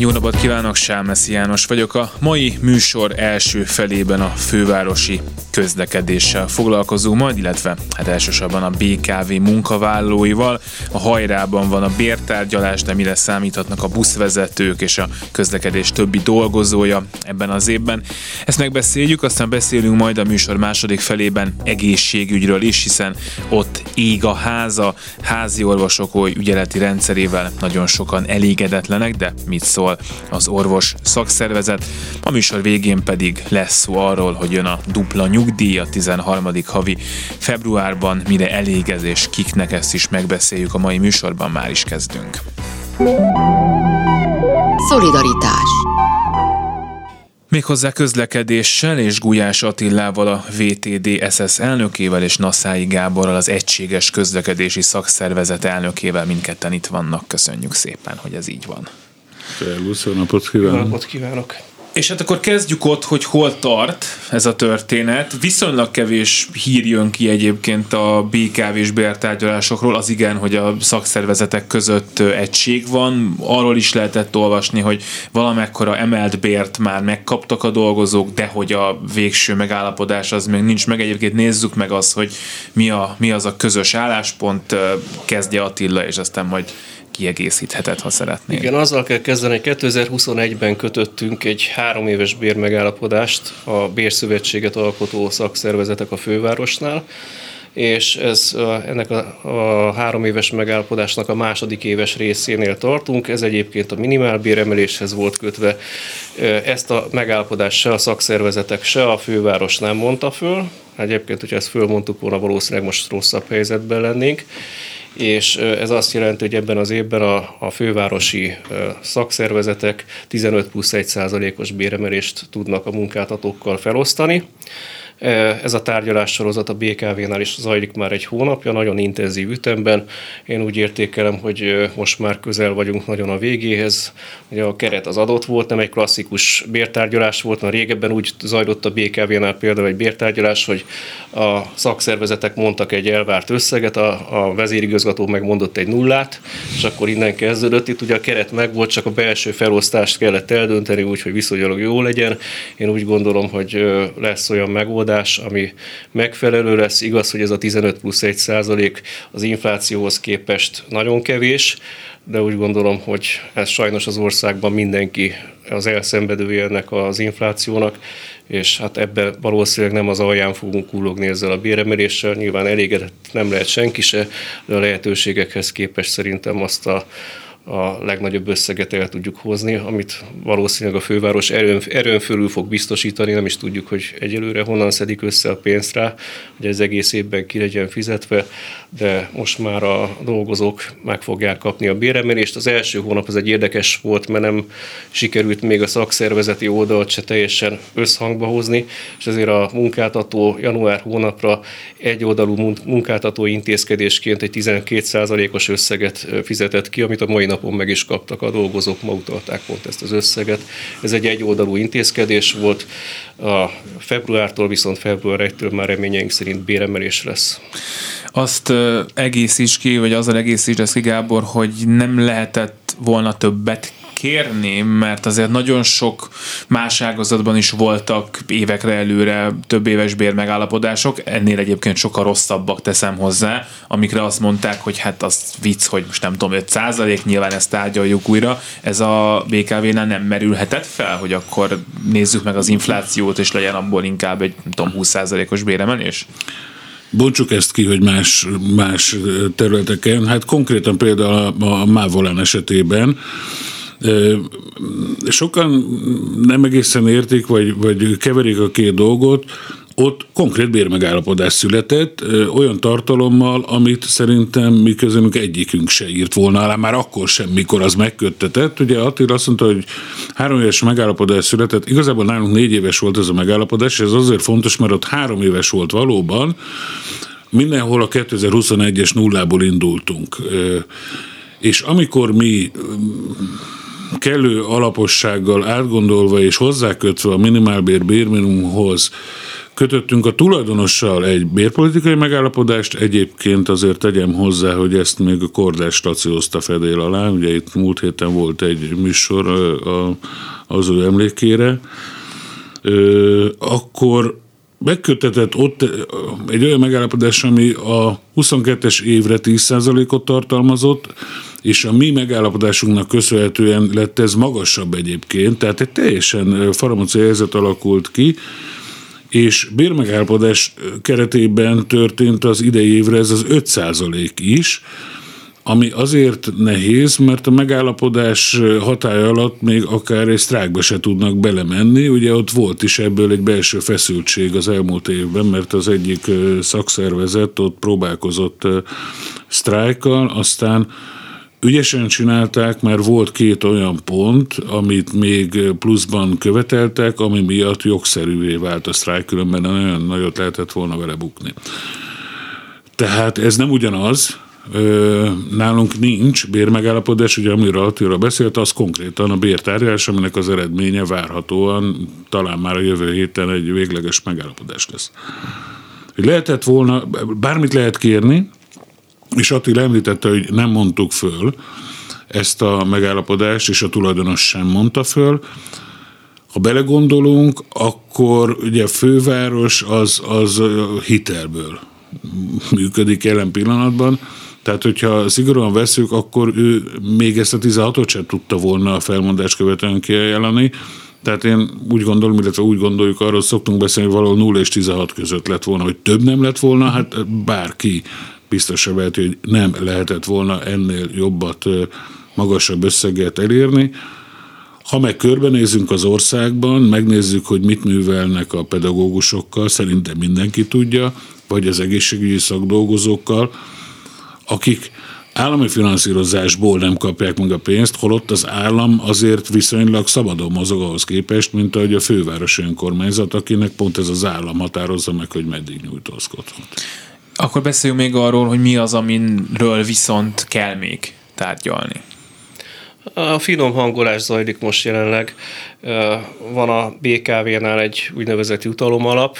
Jó napot kívánok, Sámeszi János vagyok. A mai műsor első felében a fővárosi közlekedéssel foglalkozunk majd, illetve hát elsősorban a BKV munkavállalóival. A hajrában van a bértárgyalás, de mire számíthatnak a buszvezetők és a közlekedés többi dolgozója ebben az évben. Ezt megbeszéljük, aztán beszélünk majd a műsor második felében egészségügyről is, hiszen ott ég a háza, házi orvosok oly ügyeleti rendszerével nagyon sokan elégedetlenek, de mit szól az orvos szakszervezet. A műsor végén pedig lesz szó arról, hogy jön a dupla nyugdíj a 13. havi februárban, mire elégezés kiknek ezt is megbeszéljük a mai műsorban, már is kezdünk. Szolidaritás Méghozzá közlekedéssel és Gulyás Attillával a VTD SS elnökével és Nassái Gáborral az Egységes Közlekedési Szakszervezet elnökével mindketten itt vannak. Köszönjük szépen, hogy ez így van. Szervusz, jó napot kívánok! napot kívánok! És hát akkor kezdjük ott, hogy hol tart ez a történet. Viszonylag kevés hír jön ki egyébként a BKV és bértárgyalásokról. Az igen, hogy a szakszervezetek között egység van. Arról is lehetett olvasni, hogy valamekkora emelt bért már megkaptak a dolgozók, de hogy a végső megállapodás az még nincs meg. Egyébként nézzük meg azt, hogy mi, a, mi az a közös álláspont. Kezdje Attila, és aztán majd kiegészítheted, ha szeretnél. Igen, azzal kell kezdeni, hogy 2021-ben kötöttünk egy három éves bérmegállapodást a bérszövetséget alkotó szakszervezetek a fővárosnál, és ez, ennek a, a három éves megállapodásnak a második éves részénél tartunk. Ez egyébként a minimálbéremeléshez volt kötve. Ezt a megállapodást se a szakszervezetek, se a főváros nem mondta föl. Egyébként, hogyha ezt fölmondtuk volna, valószínűleg most rosszabb helyzetben lennénk és ez azt jelenti, hogy ebben az évben a, a fővárosi szakszervezetek 15 plusz 1 százalékos béremelést tudnak a munkáltatókkal felosztani. Ez a tárgyalás sorozat a BKV-nál is zajlik már egy hónapja, nagyon intenzív ütemben. Én úgy értékelem, hogy most már közel vagyunk nagyon a végéhez. Ugye a keret az adott volt, nem egy klasszikus bértárgyalás volt, mert régebben úgy zajlott a BKV-nál például egy bértárgyalás, hogy a szakszervezetek mondtak egy elvárt összeget, a, a vezérigazgató megmondott egy nullát, és akkor innen kezdődött. Itt ugye a keret megvolt, csak a belső felosztást kellett eldönteni, úgyhogy viszonylag jó legyen. Én úgy gondolom, hogy lesz olyan megoldás, megoldás, ami megfelelő lesz. Igaz, hogy ez a 15 plusz 1 százalék az inflációhoz képest nagyon kevés, de úgy gondolom, hogy ez sajnos az országban mindenki az elszenvedője ennek az inflációnak, és hát ebbe valószínűleg nem az alján fogunk kullogni ezzel a béremeléssel. Nyilván elégedett nem lehet senki se, de a lehetőségekhez képest szerintem azt a a legnagyobb összeget el tudjuk hozni, amit valószínűleg a főváros erőn, erőn fölül fog biztosítani, nem is tudjuk, hogy egyelőre honnan szedik össze a pénzt rá, hogy ez egész évben ki legyen fizetve, de most már a dolgozók meg fogják kapni a béremelést. Az első hónap az egy érdekes volt, mert nem sikerült még a szakszervezeti oldalt se teljesen összhangba hozni, és ezért a munkáltató január hónapra egy oldalú munkáltató intézkedésként egy 12%-os összeget fizetett ki, amit a mai napon meg is kaptak a dolgozók, ma utalták pont ezt az összeget. Ez egy egyoldalú intézkedés volt, a februártól viszont február 1-től már reményeink szerint béremelés lesz. Azt egészíts ki, vagy azzal egészíts ki, Gábor, hogy nem lehetett volna többet kérni, mert azért nagyon sok más ágazatban is voltak évekre előre több éves bérmegállapodások, ennél egyébként sokkal rosszabbak teszem hozzá, amikre azt mondták, hogy hát az vicc, hogy most nem tudom, 5 százalék, nyilván ezt tárgyaljuk újra, ez a BKV-nál nem merülhetett fel, hogy akkor nézzük meg az inflációt, és legyen abból inkább egy, nem tudom, 20 százalékos béremelés? Bontsuk ezt ki, hogy más, más területeken, hát konkrétan például a, a Mávolán esetében Sokan nem egészen értik, vagy, vagy keverik a két dolgot, ott konkrét bérmegállapodás született, olyan tartalommal, amit szerintem mi közönünk egyikünk se írt volna alá, már akkor sem, mikor az megköttetett. Ugye Attila azt mondta, hogy három éves megállapodás született, igazából nálunk négy éves volt ez a megállapodás, és ez azért fontos, mert ott három éves volt valóban, mindenhol a 2021-es nullából indultunk. És amikor mi kellő alapossággal átgondolva és hozzákötve a minimálbér bérminimumhoz kötöttünk a tulajdonossal egy bérpolitikai megállapodást, egyébként azért tegyem hozzá, hogy ezt még a Kordás staciózta fedél alá, ugye itt múlt héten volt egy műsor az ő emlékére, akkor megkötetett ott egy olyan megállapodás, ami a 22-es évre 10%-ot tartalmazott, és a mi megállapodásunknak köszönhetően lett ez magasabb egyébként, tehát egy teljesen faramúci helyzet alakult ki, és bérmegállapodás keretében történt az idei évre ez az 5% is, ami azért nehéz, mert a megállapodás hatája alatt még akár egy sztrákba se tudnak belemenni. Ugye ott volt is ebből egy belső feszültség az elmúlt évben, mert az egyik szakszervezet ott próbálkozott sztrájkkal, aztán Ügyesen csinálták, mert volt két olyan pont, amit még pluszban követeltek, ami miatt jogszerűvé vált a sztrájk, különben nagyon nagyot lehetett volna vele bukni. Tehát ez nem ugyanaz, nálunk nincs bérmegállapodás, ugye amiről Attila beszélt, az konkrétan a bértárgyalás, aminek az eredménye várhatóan talán már a jövő héten egy végleges megállapodás lesz. Lehetett volna, bármit lehet kérni, és Attila említette, hogy nem mondtuk föl ezt a megállapodást, és a tulajdonos sem mondta föl. Ha belegondolunk, akkor ugye a főváros az, az hitelből működik jelen pillanatban, tehát, hogyha szigorúan veszük, akkor ő még ezt a 16-ot sem tudta volna a felmondás követően kiajánlani. Tehát én úgy gondolom, illetve úgy gondoljuk, arról szoktunk beszélni, hogy valahol 0 és 16 között lett volna, hogy több nem lett volna, hát bárki biztosra veheti, hogy nem lehetett volna ennél jobbat, magasabb összeget elérni. Ha meg körbenézünk az országban, megnézzük, hogy mit művelnek a pedagógusokkal, szerintem mindenki tudja, vagy az egészségügyi szakdolgozókkal, akik állami finanszírozásból nem kapják meg a pénzt, holott az állam azért viszonylag szabadon mozog ahhoz képest, mint ahogy a fővárosi önkormányzat, akinek pont ez az állam határozza meg, hogy meddig nyújtózkodhat. Akkor beszéljünk még arról, hogy mi az, amiről viszont kell még tárgyalni. A finom hangolás zajlik most jelenleg. Van a BKV-nál egy úgynevezett jutalomalap,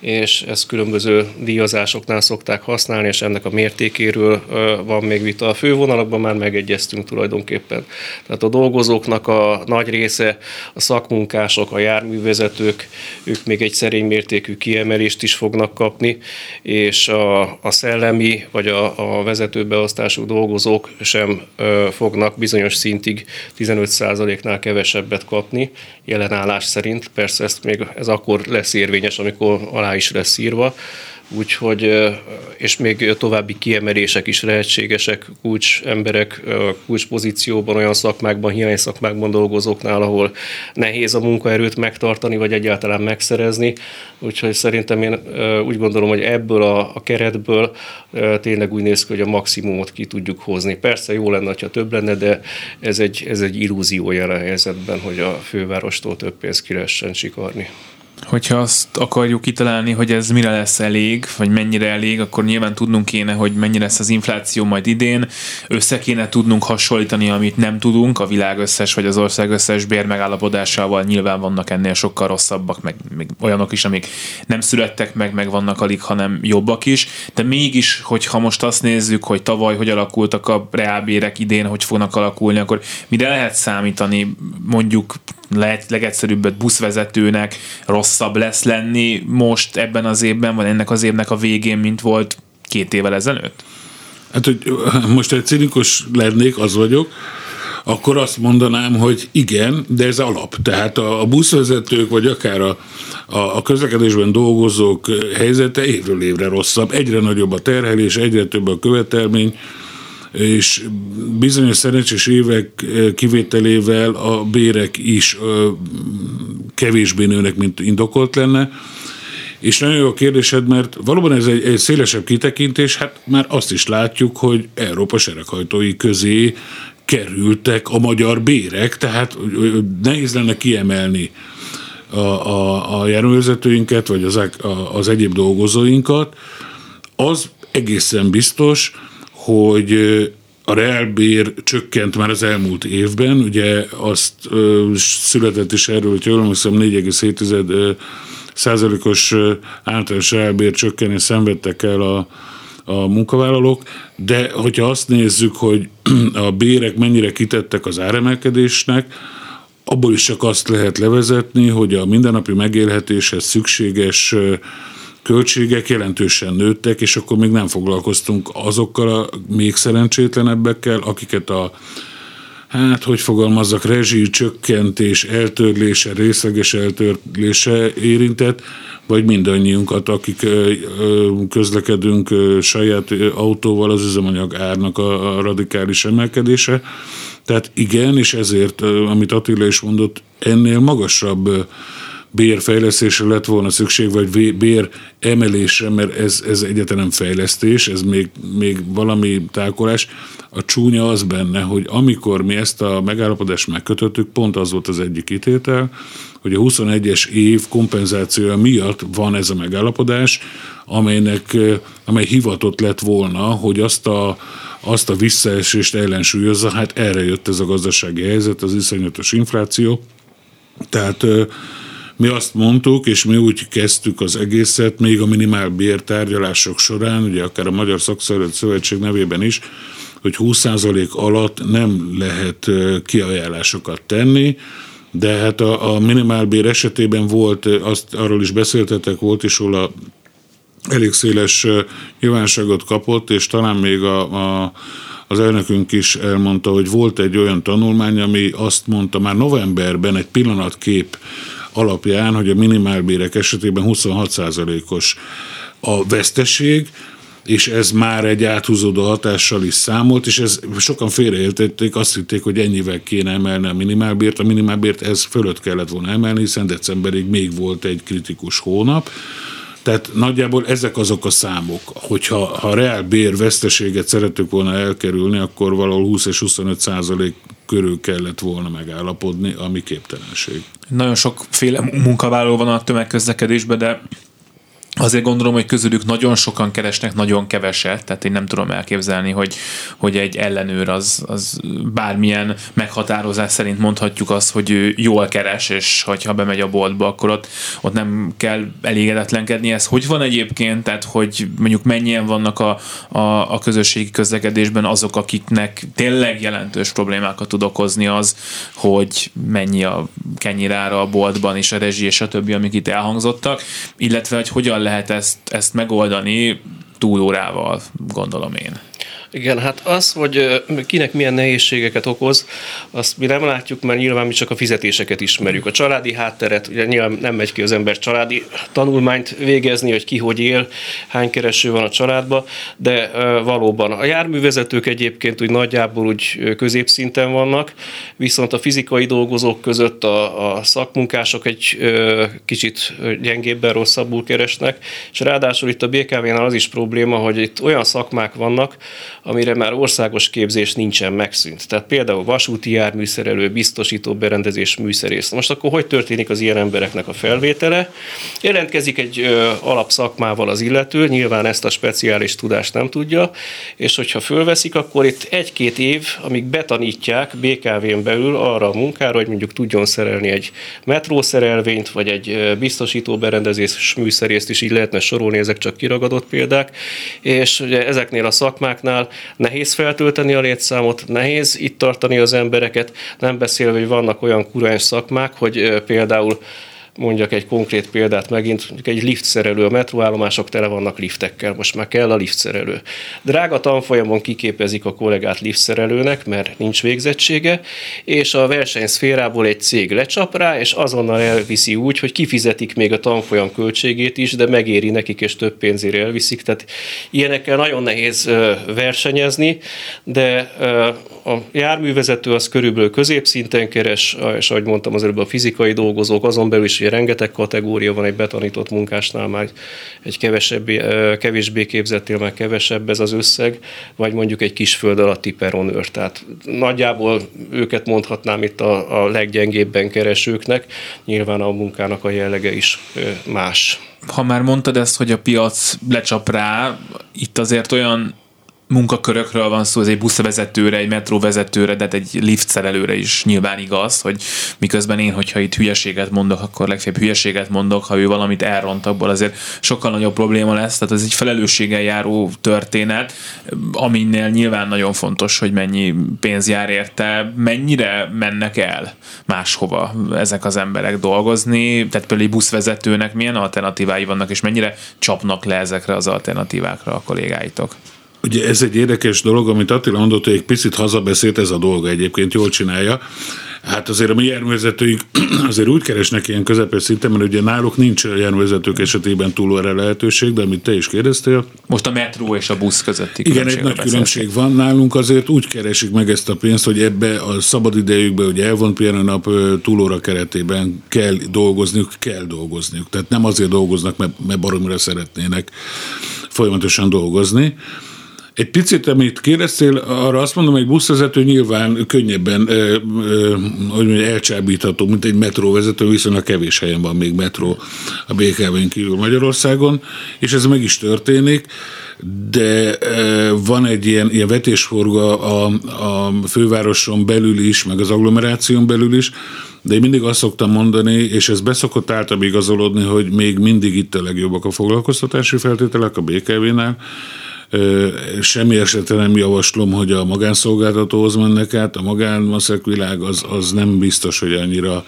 és ezt különböző díjazásoknál szokták használni, és ennek a mértékéről van még vita. A fővonalakban már megegyeztünk tulajdonképpen. Tehát a dolgozóknak a nagy része, a szakmunkások, a járművezetők, ők még egy szerény mértékű kiemelést is fognak kapni, és a, a szellemi vagy a, a vezetőbeosztású dolgozók sem ö, fognak bizonyos szintig 15%-nál kevesebbet kapni jelenállás szerint. Persze ezt még ez akkor lesz érvényes, amikor alá is lesz írva, úgyhogy, és még további kiemelések is lehetségesek kulcs emberek, kulcs pozícióban, olyan szakmákban, hiány szakmákban dolgozóknál, ahol nehéz a munkaerőt megtartani, vagy egyáltalán megszerezni. Úgyhogy szerintem én úgy gondolom, hogy ebből a, a keretből tényleg úgy néz ki, hogy a maximumot ki tudjuk hozni. Persze jó lenne, ha több lenne, de ez egy, ez egy illúzió jelen helyzetben, hogy a fővárostól több pénzt ki lehessen csikarni hogyha azt akarjuk kitalálni, hogy ez mire lesz elég, vagy mennyire elég, akkor nyilván tudnunk kéne, hogy mennyire lesz az infláció majd idén, össze kéne tudnunk hasonlítani, amit nem tudunk, a világ összes vagy az ország összes bérmegállapodásával nyilván vannak ennél sokkal rosszabbak, meg még olyanok is, amik nem születtek meg, meg vannak alig, hanem jobbak is, de mégis, hogyha most azt nézzük, hogy tavaly hogy alakultak a reálbérek idén, hogy fognak alakulni, akkor mire lehet számítani mondjuk lehet legegyszerűbbet buszvezetőnek rosszabb lesz lenni most ebben az évben, vagy ennek az évnek a végén, mint volt két évvel ezelőtt? Hát, hogy most egy cinikus lennék, az vagyok, akkor azt mondanám, hogy igen, de ez alap. Tehát a, buszvezetők, vagy akár a, a, a közlekedésben dolgozók helyzete évről évre rosszabb. Egyre nagyobb a terhelés, egyre több a követelmény, és bizonyos szerencsés évek kivételével a bérek is kevésbé nőnek, mint indokolt lenne. És nagyon jó a kérdésed, mert valóban ez egy, egy szélesebb kitekintés, hát már azt is látjuk, hogy Európa sereghajtói közé kerültek a magyar bérek, tehát nehéz lenne kiemelni a, a, a járművezetőinket, vagy az, az egyéb dolgozóinkat. Az egészen biztos, hogy a reálbér csökkent már az elmúlt évben, ugye azt ö, született is erről, hogy jól emlékszem, 4,7 százalékos általános reálbér csökkenés szenvedtek el a, a munkavállalók, de hogyha azt nézzük, hogy a bérek mennyire kitettek az áremelkedésnek, abból is csak azt lehet levezetni, hogy a mindennapi megélhetéshez szükséges költségek jelentősen nőttek, és akkor még nem foglalkoztunk azokkal a még szerencsétlenebbekkel, akiket a hát hogy fogalmazzak, rezsi csökkentés, eltörlése, részleges eltörlése érintett, vagy mindannyiunkat, akik közlekedünk saját autóval, az üzemanyag árnak a radikális emelkedése. Tehát igen, és ezért, amit Attila is mondott, ennél magasabb bérfejlesztésre lett volna szükség, vagy bér emelésre, mert ez, ez egyetlen fejlesztés, ez még, még valami tákolás. A csúnya az benne, hogy amikor mi ezt a megállapodást megkötöttük, pont az volt az egyik ítétel, hogy a 21-es év kompenzációja miatt van ez a megállapodás, amelynek, amely hivatott lett volna, hogy azt a, azt a visszaesést ellensúlyozza, hát erre jött ez a gazdasági helyzet, az iszonyatos infláció. Tehát mi azt mondtuk, és mi úgy kezdtük az egészet, még a minimálbér tárgyalások során, ugye akár a Magyar Szakszervezet Szövetség nevében is, hogy 20% alatt nem lehet kiajánlásokat tenni, de hát a, a minimálbér esetében volt, azt arról is beszéltetek, volt is róla elég széles nyilvánságot kapott, és talán még a, a az elnökünk is elmondta, hogy volt egy olyan tanulmány, ami azt mondta már novemberben egy pillanatkép alapján, hogy a minimálbérek esetében 26%-os a veszteség, és ez már egy áthúzódó hatással is számolt, és ez sokan félreértették, azt hitték, hogy ennyivel kéne emelni a minimálbért. A minimálbért ez fölött kellett volna emelni, hiszen decemberig még volt egy kritikus hónap. Tehát nagyjából ezek azok a számok. Hogyha ha reál bér veszteséget szeretük volna elkerülni, akkor valahol 20 és 25 százalék körül kellett volna megállapodni, ami képtelenség. Nagyon sokféle munkavállaló van a tömegközlekedésben, de azért gondolom, hogy közülük nagyon sokan keresnek nagyon keveset, tehát én nem tudom elképzelni, hogy, hogy egy ellenőr az, az bármilyen meghatározás szerint mondhatjuk azt, hogy ő jól keres, és hogyha bemegy a boltba, akkor ott, ott nem kell elégedetlenkedni. Ez hogy van egyébként, tehát hogy mondjuk mennyien vannak a, a, a közösségi közlekedésben azok, akiknek tényleg jelentős problémákat tud okozni az, hogy mennyi a kenyérára a boltban, és a rezsi, és a többi, amik itt elhangzottak, illetve hogy hogyan lehet ezt, ezt megoldani túlórával, gondolom én. Igen, hát az, hogy kinek milyen nehézségeket okoz, azt mi nem látjuk, mert nyilván mi csak a fizetéseket ismerjük. A családi hátteret, ugye nyilván nem megy ki az ember családi tanulmányt végezni, hogy ki hogy él, hány kereső van a családban, de valóban a járművezetők egyébként úgy nagyjából úgy középszinten vannak, viszont a fizikai dolgozók között a, a szakmunkások egy kicsit gyengébben, rosszabbul keresnek, és ráadásul itt a BKV-nál az is probléma, hogy itt olyan szakmák vannak, amire már országos képzés nincsen megszűnt. Tehát például vasúti járműszerelő, biztosító berendezés műszerész. Most akkor hogy történik az ilyen embereknek a felvétele? Jelentkezik egy ö, alapszakmával az illető, nyilván ezt a speciális tudást nem tudja, és hogyha fölveszik, akkor itt egy-két év, amíg betanítják BKV-n belül arra a munkára, hogy mondjuk tudjon szerelni egy metrószerelvényt, vagy egy biztosító berendezés műszerészt is így lehetne sorolni, ezek csak kiragadott példák, és ugye ezeknél a szakmáknál nehéz feltölteni a létszámot, nehéz itt tartani az embereket, nem beszélve, hogy vannak olyan kurás szakmák, hogy például mondjak egy konkrét példát megint, egy liftszerelő, a metróállomások tele vannak liftekkel, most már kell a liftszerelő. Drága tanfolyamon kiképezik a kollégát liftszerelőnek, mert nincs végzettsége, és a versenyszférából egy cég lecsap rá, és azonnal elviszi úgy, hogy kifizetik még a tanfolyam költségét is, de megéri nekik, és több pénzére elviszik. Tehát ilyenekkel nagyon nehéz versenyezni, de a járművezető az körülbelül középszinten keres, és ahogy mondtam az előbb a fizikai dolgozók, azon belül is ugye rengeteg kategória van egy betanított munkásnál, már egy kevesebb, kevésbé képzettél, már kevesebb ez az összeg, vagy mondjuk egy kis föld alatti peronőr. Tehát nagyjából őket mondhatnám itt a, a leggyengébben keresőknek, nyilván a munkának a jellege is más. Ha már mondtad ezt, hogy a piac lecsap rá, itt azért olyan munkakörökről van szó, ez egy buszvezetőre, egy metróvezetőre, de hát egy liftszerelőre is nyilván igaz, hogy miközben én, hogyha itt hülyeséget mondok, akkor legfeljebb hülyeséget mondok, ha ő valamit elront, abból azért sokkal nagyobb probléma lesz, tehát ez egy felelősséggel járó történet, aminél nyilván nagyon fontos, hogy mennyi pénz jár érte, mennyire mennek el máshova ezek az emberek dolgozni, tehát például egy buszvezetőnek milyen alternatívái vannak, és mennyire csapnak le ezekre az alternatívákra a kollégáitok? Ugye ez egy érdekes dolog, amit Attila mondott, hogy egy picit hazabeszélt, ez a dolga egyébként jól csinálja. Hát azért a mi járművezetőink azért úgy keresnek ilyen közepes szinten, mert ugye náluk nincs a járművezetők esetében túl erre lehetőség, de amit te is kérdeztél. Most a metró és a busz közötti Igen, egy nagy különbség van. Nálunk azért úgy keresik meg ezt a pénzt, hogy ebbe a szabad idejükbe, hogy elvont nap túlóra keretében kell dolgozniuk, kell dolgozniuk. Tehát nem azért dolgoznak, mert, mert baromira szeretnének folyamatosan dolgozni, egy picit, amit kérdeztél, arra azt mondom, hogy buszvezető nyilván könnyebben ö, ö, hogy mondja, elcsábítható, mint egy metróvezető, viszonylag kevés helyen van még metró a BKV-n kívül Magyarországon, és ez meg is történik. De van egy ilyen, ilyen vetésforga a, a fővároson belül is, meg az agglomeráción belül is, de én mindig azt szoktam mondani, és ez beszokott általában igazolódni, hogy még mindig itt a legjobbak a foglalkoztatási feltételek a BKV-nál, Semmi esetre nem javaslom, hogy a magánszolgáltatóhoz mennek át. A magánmaszek világ az, az nem biztos, hogy annyira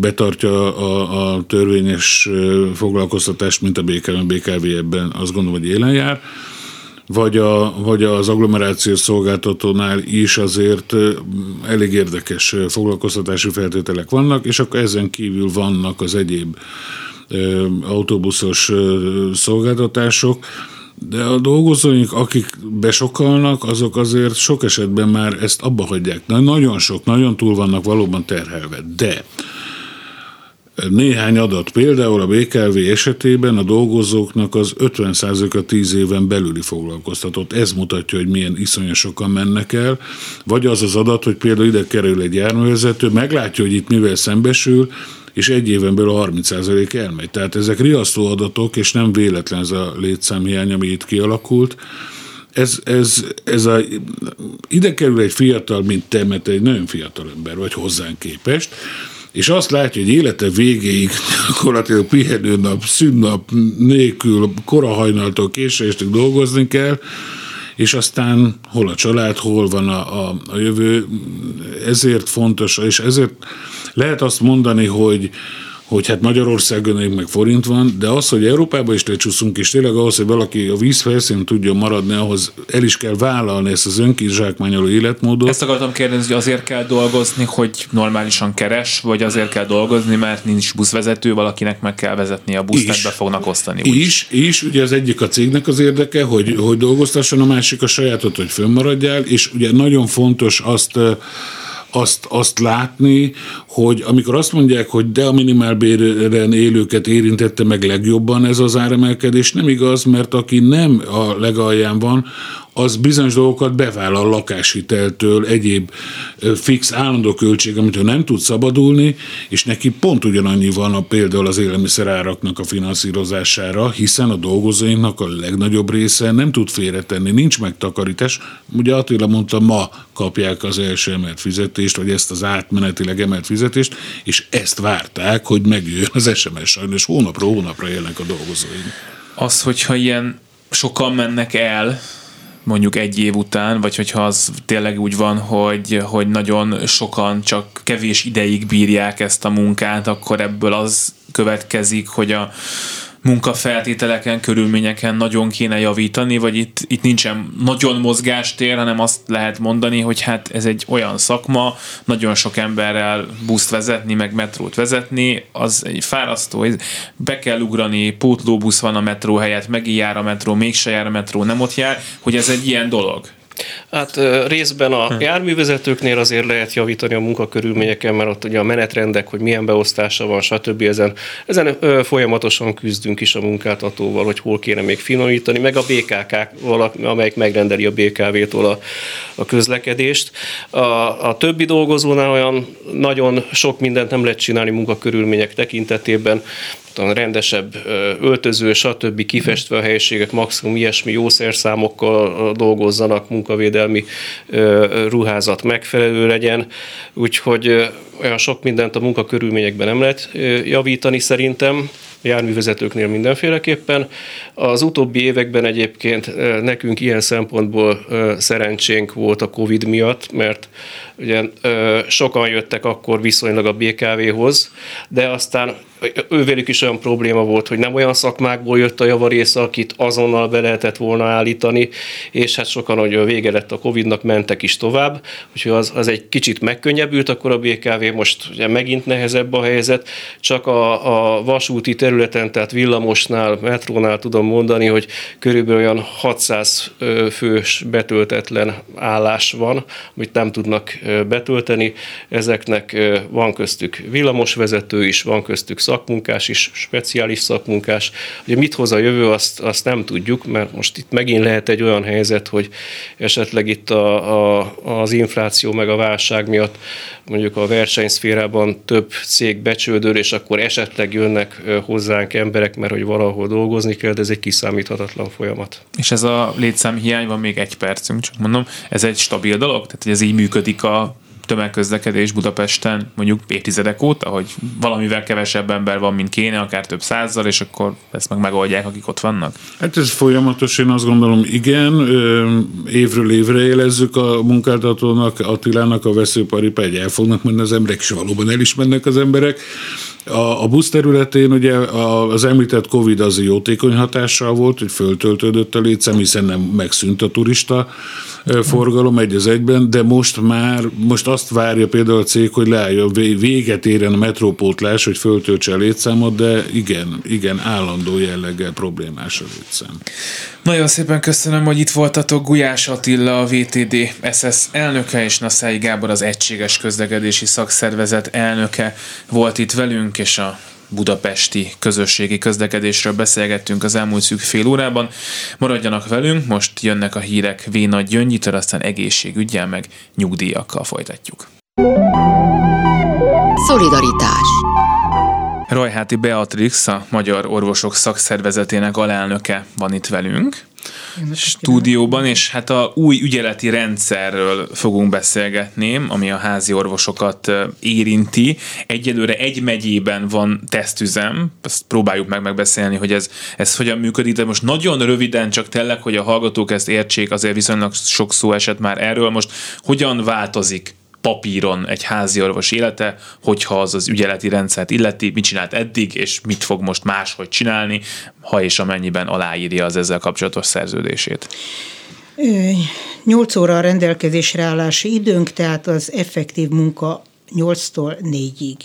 betartja a, a törvényes foglalkoztatást, mint a BKV, BKV ebben azt gondolom, hogy élen jár vagy, a, vagy az agglomerációs szolgáltatónál is azért elég érdekes foglalkoztatási feltételek vannak, és akkor ezen kívül vannak az egyéb autóbuszos szolgáltatások, de a dolgozóink, akik besokalnak, azok azért sok esetben már ezt abba hagyják. Na, nagyon sok, nagyon túl vannak valóban terhelve. De néhány adat, például a BKV esetében a dolgozóknak az 50%-a 10 éven belüli foglalkoztatott. Ez mutatja, hogy milyen iszonyatosan sokan mennek el. Vagy az az adat, hogy például ide kerül egy járművezető, meglátja, hogy itt mivel szembesül, és egy éven belül a 30% elmegy. Tehát ezek riasztó adatok, és nem véletlen ez a létszámhiány, ami itt kialakult. Ez, ez, ez a, ide kerül egy fiatal, mint te, mert egy nagyon fiatal ember vagy hozzánk képest, és azt látja, hogy élete végéig gyakorlatilag pihenőnap, szünnap nélkül, korahajnaltól későstig dolgozni kell, és aztán hol a család, hol van a, a, a jövő, ezért fontos, és ezért lehet azt mondani, hogy hogy hát Magyarországon meg forint van, de az, hogy Európába is lecsúszunk, és tényleg ahhoz, hogy valaki a víz felszín tudjon maradni, ahhoz el is kell vállalni ezt az önkizsákmányoló életmódot. Ezt akartam kérdezni, hogy azért kell dolgozni, hogy normálisan keres, vagy azért kell dolgozni, mert nincs buszvezető, valakinek meg kell vezetni a buszt, is, be fognak osztani. Úgy. Is, is, ugye az egyik a cégnek az érdeke, hogy, hogy dolgoztasson, a másik a sajátot, hogy fönnmaradjál, és ugye nagyon fontos azt azt, azt látni, hogy amikor azt mondják, hogy de a minimálbéren élőket érintette meg legjobban ez az áremelkedés, nem igaz, mert aki nem a legalján van, az bizonyos dolgokat bevállal lakáshiteltől, egyéb fix állandó költség, amitől nem tud szabadulni, és neki pont ugyanannyi van a például az élelmiszeráraknak a finanszírozására, hiszen a dolgozóinknak a legnagyobb része nem tud félretenni, nincs megtakarítás. Ugye Attila mondta, ma kapják az első emelt fizetést, vagy ezt az átmenetileg emelt fizetést, és ezt várták, hogy megjön az SMS, sajnos hónapról hónapra élnek a dolgozóink. Az, hogyha ilyen sokan mennek el, mondjuk egy év után, vagy hogyha az tényleg úgy van, hogy, hogy nagyon sokan csak kevés ideig bírják ezt a munkát, akkor ebből az következik, hogy a, munkafeltételeken, körülményeken nagyon kéne javítani, vagy itt, itt nincsen nagyon mozgástér, hanem azt lehet mondani, hogy hát ez egy olyan szakma, nagyon sok emberrel buszt vezetni, meg metrót vezetni, az egy fárasztó, be kell ugrani, pótlóbusz van a metró helyett, megint jár a metró, mégse jár a metró, nem ott jár, hogy ez egy ilyen dolog. Hát részben a hm. járművezetőknél azért lehet javítani a munkakörülményeken, mert ott ugye a menetrendek, hogy milyen beosztása van, stb. Ezen, ezen folyamatosan küzdünk is a munkáltatóval, hogy hol kéne még finomítani, meg a BKK, amelyik megrendeli a BKV-tól a, a közlekedést. A, a többi dolgozónál olyan nagyon sok mindent nem lehet csinálni munkakörülmények tekintetében, tudom, rendesebb öltöző, stb. kifestve a helyiségek, maximum ilyesmi jószerszámokkal dolgozzanak, munkavédelmi ruházat megfelelő legyen, úgyhogy olyan sok mindent a munkakörülményekben nem lehet javítani szerintem, járművezetőknél mindenféleképpen. Az utóbbi években egyébként nekünk ilyen szempontból szerencsénk volt a Covid miatt, mert ugye sokan jöttek akkor viszonylag a BKV-hoz, de aztán ővelük is olyan probléma volt, hogy nem olyan szakmákból jött a javarész, akit azonnal be lehetett volna állítani, és hát sokan, hogy vége lett a Covid-nak, mentek is tovább, úgyhogy az, az egy kicsit megkönnyebbült, akkor a BKV most ugye megint nehezebb a helyzet, csak a, a vasúti területen, tehát villamosnál, metrónál tudom mondani, hogy körülbelül olyan 600 fős betöltetlen állás van, amit nem tudnak betölteni. Ezeknek van köztük villamosvezető is, van köztük szakmunkás is, speciális szakmunkás. Ugye mit hoz a jövő, azt, azt nem tudjuk, mert most itt megint lehet egy olyan helyzet, hogy esetleg itt a, a, az infláció meg a válság miatt mondjuk a versenyszférában több cég becsődől, és akkor esetleg jönnek hozzánk emberek, mert hogy valahol dolgozni kell, de ez egy kiszámíthatatlan folyamat. És ez a létszám hiány, van még egy percünk, csak mondom, ez egy stabil dolog? Tehát, hogy ez így működik a tömegközlekedés Budapesten mondjuk évtizedek óta, hogy valamivel kevesebb ember van, mint kéne, akár több százzal, és akkor ezt meg megoldják, akik ott vannak? Hát ez folyamatos, én azt gondolom, igen, évről évre élezzük a munkáltatónak, Attilának a veszőparip, egy el fognak menni az emberek, és valóban elismernek az emberek. A, a busz területén ugye az említett Covid az jótékony hatással volt, hogy föltöltődött a létszám, hiszen nem megszűnt a turista forgalom egy az egyben, de most már, most azt várja például a cég, hogy leálljon, véget érjen a metrópótlás, hogy föltöltse a létszámot, de igen, igen, állandó jelleggel problémás a létszám. Nagyon szépen köszönöm, hogy itt voltatok. Gulyás Attila, a VTD SS elnöke, és Naszai Gábor, az Egységes Közlekedési Szakszervezet elnöke volt itt velünk, és a budapesti közösségi közlekedésről beszélgettünk az elmúlt szűk fél órában. Maradjanak velünk, most jönnek a hírek V. Nagy Gyöngyitől, aztán egészségügyel meg nyugdíjakkal folytatjuk. Szolidaritás Rajháti Beatrix, a Magyar Orvosok Szakszervezetének alelnöke van itt velünk stúdióban, és hát a új ügyeleti rendszerről fogunk beszélgetni, ami a házi orvosokat érinti. Egyelőre egy megyében van tesztüzem, ezt próbáljuk meg megbeszélni, hogy ez, ez hogyan működik, de most nagyon röviden csak tényleg, hogy a hallgatók ezt értsék, azért viszonylag sok szó esett már erről, most hogyan változik papíron egy házi orvos élete, hogyha az az ügyeleti rendszert illeti, mit csinált eddig, és mit fog most máshogy csinálni, ha és amennyiben aláírja az ezzel kapcsolatos szerződését. 8 óra a rendelkezésre állási időnk, tehát az effektív munka 8-tól 4-ig.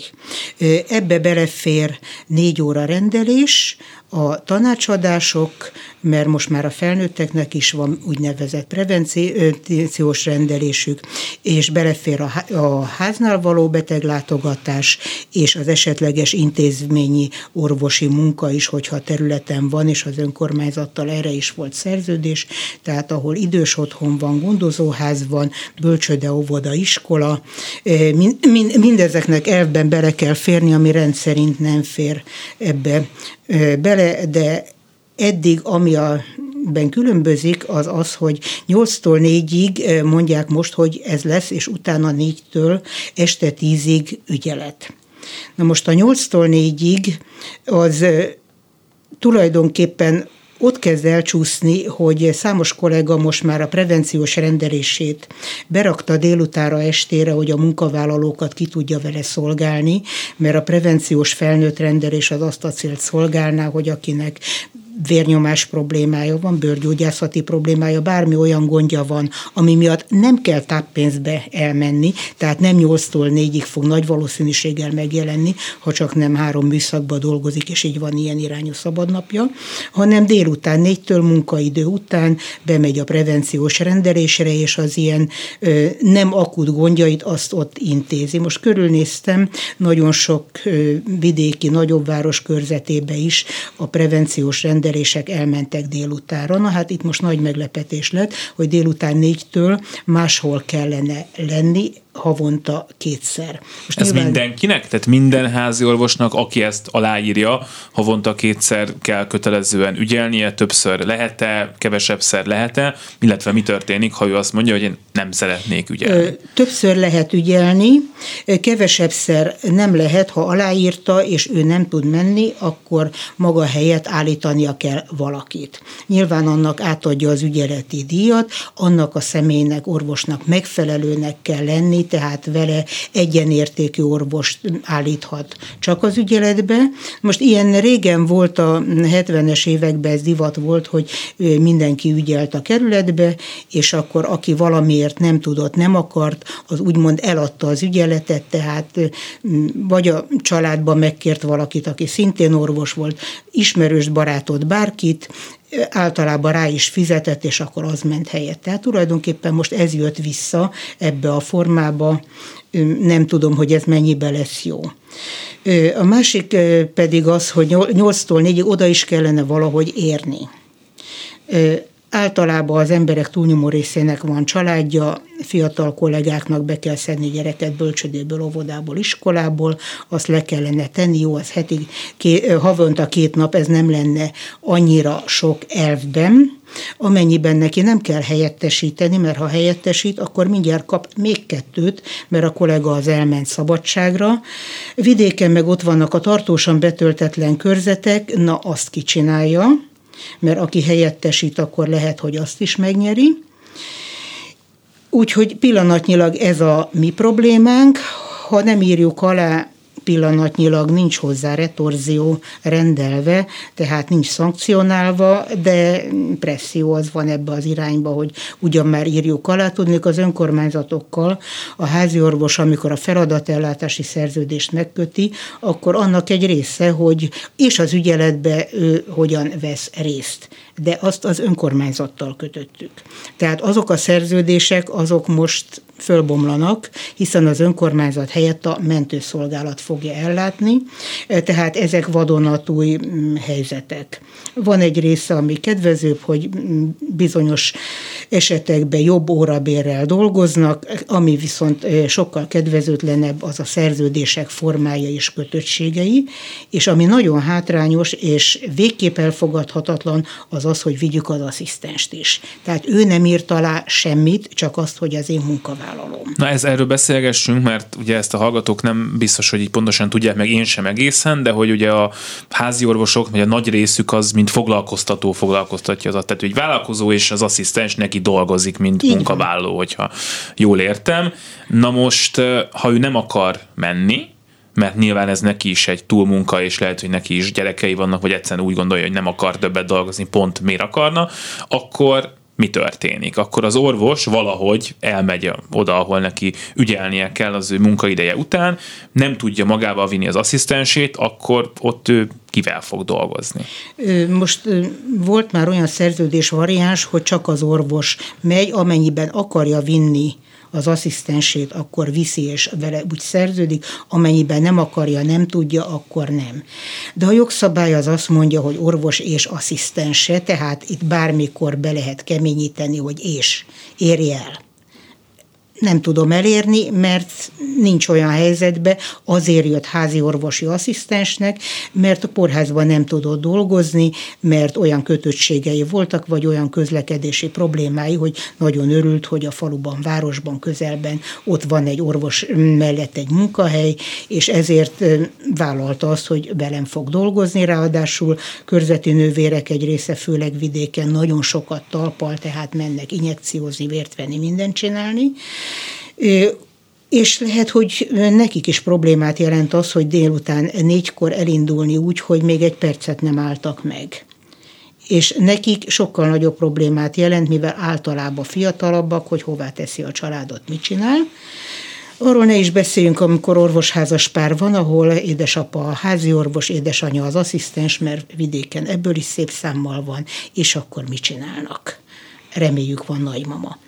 Ebbe belefér 4 óra rendelés, a tanácsadások, mert most már a felnőtteknek is van úgynevezett prevenciós rendelésük, és belefér a, háznál való beteglátogatás, és az esetleges intézményi orvosi munka is, hogyha területen van, és az önkormányzattal erre is volt szerződés, tehát ahol idős otthon van, gondozóház van, bölcsöde, óvoda, iskola, mind, mind, mindezeknek elvben bele kell férni, ami rendszerint nem fér ebbe bele, de eddig, ami a ben különbözik, az az, hogy 8-tól 4-ig mondják most, hogy ez lesz, és utána 4-től este 10-ig ügyelet. Na most a 8-tól 4-ig az tulajdonképpen ott kezd elcsúszni, hogy számos kollega most már a prevenciós rendelését berakta délutára estére, hogy a munkavállalókat ki tudja vele szolgálni, mert a prevenciós felnőtt rendelés az azt a célt szolgálná, hogy akinek vérnyomás problémája van, bőrgyógyászati problémája, bármi olyan gondja van, ami miatt nem kell táppénzbe elmenni, tehát nem 8-tól 4-ig fog nagy valószínűséggel megjelenni, ha csak nem három műszakban dolgozik, és így van ilyen irányú szabadnapja, hanem délután 4-től munkaidő után bemegy a prevenciós rendelésre, és az ilyen ö, nem akut gondjait azt ott intézi. Most körülnéztem, nagyon sok ö, vidéki, nagyobb város körzetébe is a prevenciós rendelés rendelések elmentek délutára. Na hát itt most nagy meglepetés lett, hogy délután négytől máshol kellene lenni, havonta kétszer. Most Ez nyilván... mindenkinek? Tehát minden házi orvosnak, aki ezt aláírja, havonta kétszer kell kötelezően ügyelnie, többször lehet-e, kevesebbszer lehet-e, illetve mi történik, ha ő azt mondja, hogy én nem szeretnék ügyelni? Többször lehet ügyelni, kevesebbszer nem lehet, ha aláírta, és ő nem tud menni, akkor maga helyett állítania kell valakit. Nyilván annak átadja az ügyeleti díjat, annak a személynek, orvosnak megfelelőnek kell lenni, tehát vele egyenértékű orvost állíthat csak az ügyeletbe. Most ilyen régen volt a 70-es években ez divat volt, hogy mindenki ügyelt a kerületbe, és akkor aki valamiért nem tudott, nem akart, az úgymond eladta az ügyeletet, tehát vagy a családban megkért valakit, aki szintén orvos volt, ismerős barátot, bárkit, általában rá is fizetett, és akkor az ment helyett. Tehát tulajdonképpen most ez jött vissza ebbe a formába, nem tudom, hogy ez mennyibe lesz jó. A másik pedig az, hogy 8-tól 4-ig oda is kellene valahogy érni. Általában az emberek túlnyomó részének van családja, fiatal kollégáknak be kell szedni gyereket bölcsödéből, óvodából, iskolából, azt le kellene tenni, jó, az heti, ké, havonta két nap, ez nem lenne annyira sok elvben, amennyiben neki nem kell helyettesíteni, mert ha helyettesít, akkor mindjárt kap még kettőt, mert a kollega az elment szabadságra. Vidéken meg ott vannak a tartósan betöltetlen körzetek, na azt kicsinálja, mert aki helyettesít, akkor lehet, hogy azt is megnyeri. Úgyhogy pillanatnyilag ez a mi problémánk, ha nem írjuk alá pillanatnyilag nincs hozzá retorzió rendelve, tehát nincs szankcionálva, de presszió az van ebbe az irányba, hogy ugyan már írjuk alá, tudnék az önkormányzatokkal a házi orvos, amikor a feladatellátási szerződést megköti, akkor annak egy része, hogy és az ügyeletbe ő hogyan vesz részt de azt az önkormányzattal kötöttük. Tehát azok a szerződések, azok most fölbomlanak, hiszen az önkormányzat helyett a mentőszolgálat fogja ellátni, tehát ezek vadonatúj mm, helyzetek. Van egy része, ami kedvezőbb, hogy mm, bizonyos esetekben jobb órabérrel dolgoznak, ami viszont sokkal kedvezőtlenebb az a szerződések formája és kötöttségei, és ami nagyon hátrányos és végképp elfogadhatatlan, az az, hogy vigyük az asszisztenst is. Tehát ő nem írt alá semmit, csak azt, hogy az én munkavállalom. Na ez erről beszélgessünk, mert ugye ezt a hallgatók nem biztos, hogy így pontosan tudják, meg én sem egészen, de hogy ugye a házi orvosok, vagy a nagy részük az, mint foglalkoztató foglalkoztatja az tehát hogy vállalkozó és az asszisztens neki dolgozik, mint Így munkavállaló, hogyha jól értem. Na most, ha ő nem akar menni, mert nyilván ez neki is egy túlmunka, és lehet, hogy neki is gyerekei vannak, vagy egyszerűen úgy gondolja, hogy nem akar többet dolgozni, pont miért akarna, akkor mi történik? Akkor az orvos valahogy elmegy oda, ahol neki ügyelnie kell az ő munkaideje után, nem tudja magával vinni az asszisztensét, akkor ott ő kivel fog dolgozni? Most volt már olyan szerződés variáns, hogy csak az orvos megy, amennyiben akarja vinni az asszisztensét, akkor viszi és vele úgy szerződik, amennyiben nem akarja, nem tudja, akkor nem. De a jogszabály az azt mondja, hogy orvos és asszisztense, tehát itt bármikor be lehet keményíteni, hogy és érje el nem tudom elérni, mert nincs olyan helyzetbe, azért jött házi orvosi asszisztensnek, mert a kórházban nem tudott dolgozni, mert olyan kötöttségei voltak, vagy olyan közlekedési problémái, hogy nagyon örült, hogy a faluban, városban, közelben ott van egy orvos mellett egy munkahely, és ezért vállalta azt, hogy velem fog dolgozni, ráadásul körzeti nővérek egy része, főleg vidéken nagyon sokat talpal, tehát mennek injekciózni, vért venni, mindent csinálni, és lehet, hogy nekik is problémát jelent az, hogy délután négykor elindulni úgy, hogy még egy percet nem álltak meg. És nekik sokkal nagyobb problémát jelent, mivel általában fiatalabbak, hogy hová teszi a családot, mit csinál. Arról ne is beszéljünk, amikor orvosházas pár van, ahol édesapa a házi orvos, édesanyja az asszisztens, mert vidéken ebből is szép számmal van, és akkor mit csinálnak? Reméljük van nagymama.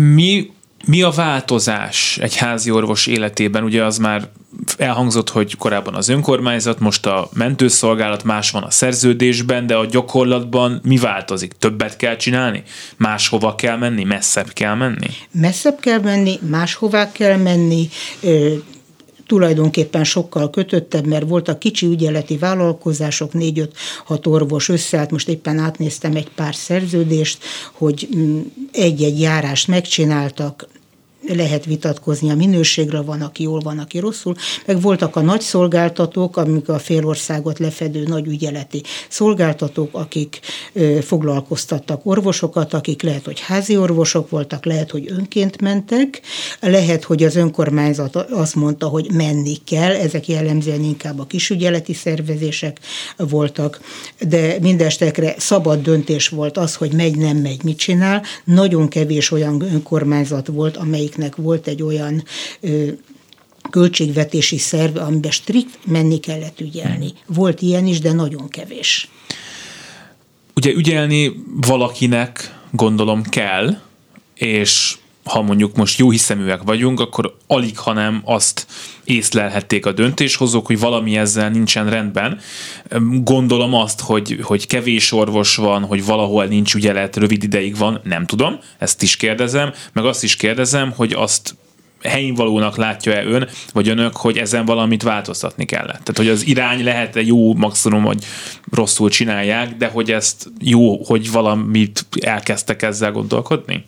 Mi mi a változás egy házi orvos életében? Ugye az már elhangzott, hogy korábban az önkormányzat, most a mentőszolgálat, más van a szerződésben, de a gyakorlatban mi változik? Többet kell csinálni? Máshova kell menni? Messzebb kell menni? Messzebb kell menni, máshová kell menni, tulajdonképpen sokkal kötöttebb, mert voltak kicsi ügyeleti vállalkozások, négy-öt hat orvos összeállt, most éppen átnéztem egy pár szerződést, hogy mm, egy-egy járást megcsináltak, lehet vitatkozni. A minőségről, van, aki jól, van, aki rosszul, meg voltak a nagy szolgáltatók, amik a félországot lefedő nagy ügyeleti szolgáltatók, akik ö, foglalkoztattak orvosokat, akik lehet, hogy házi orvosok voltak, lehet, hogy önként mentek, lehet, hogy az önkormányzat azt mondta, hogy menni kell, ezek jellemzően inkább a kisügyeleti szervezések voltak, de mindestekre szabad döntés volt az, hogy megy, nem megy, mit csinál. Nagyon kevés olyan önkormányzat volt, amelyik amelyiknek volt egy olyan költségvetési szerv, amiben strikt menni kellett ügyelni. Volt ilyen is, de nagyon kevés. Ugye ügyelni valakinek gondolom kell, és ha mondjuk most jó hiszeműek vagyunk, akkor alig, hanem azt észlelhették a döntéshozók, hogy valami ezzel nincsen rendben. Gondolom azt, hogy, hogy kevés orvos van, hogy valahol nincs ügyelet, rövid ideig van, nem tudom, ezt is kérdezem, meg azt is kérdezem, hogy azt helyén valónak látja-e ön, vagy önök, hogy ezen valamit változtatni kellett? Tehát, hogy az irány lehet-e jó, maximum, hogy rosszul csinálják, de hogy ezt jó, hogy valamit elkezdtek ezzel gondolkodni?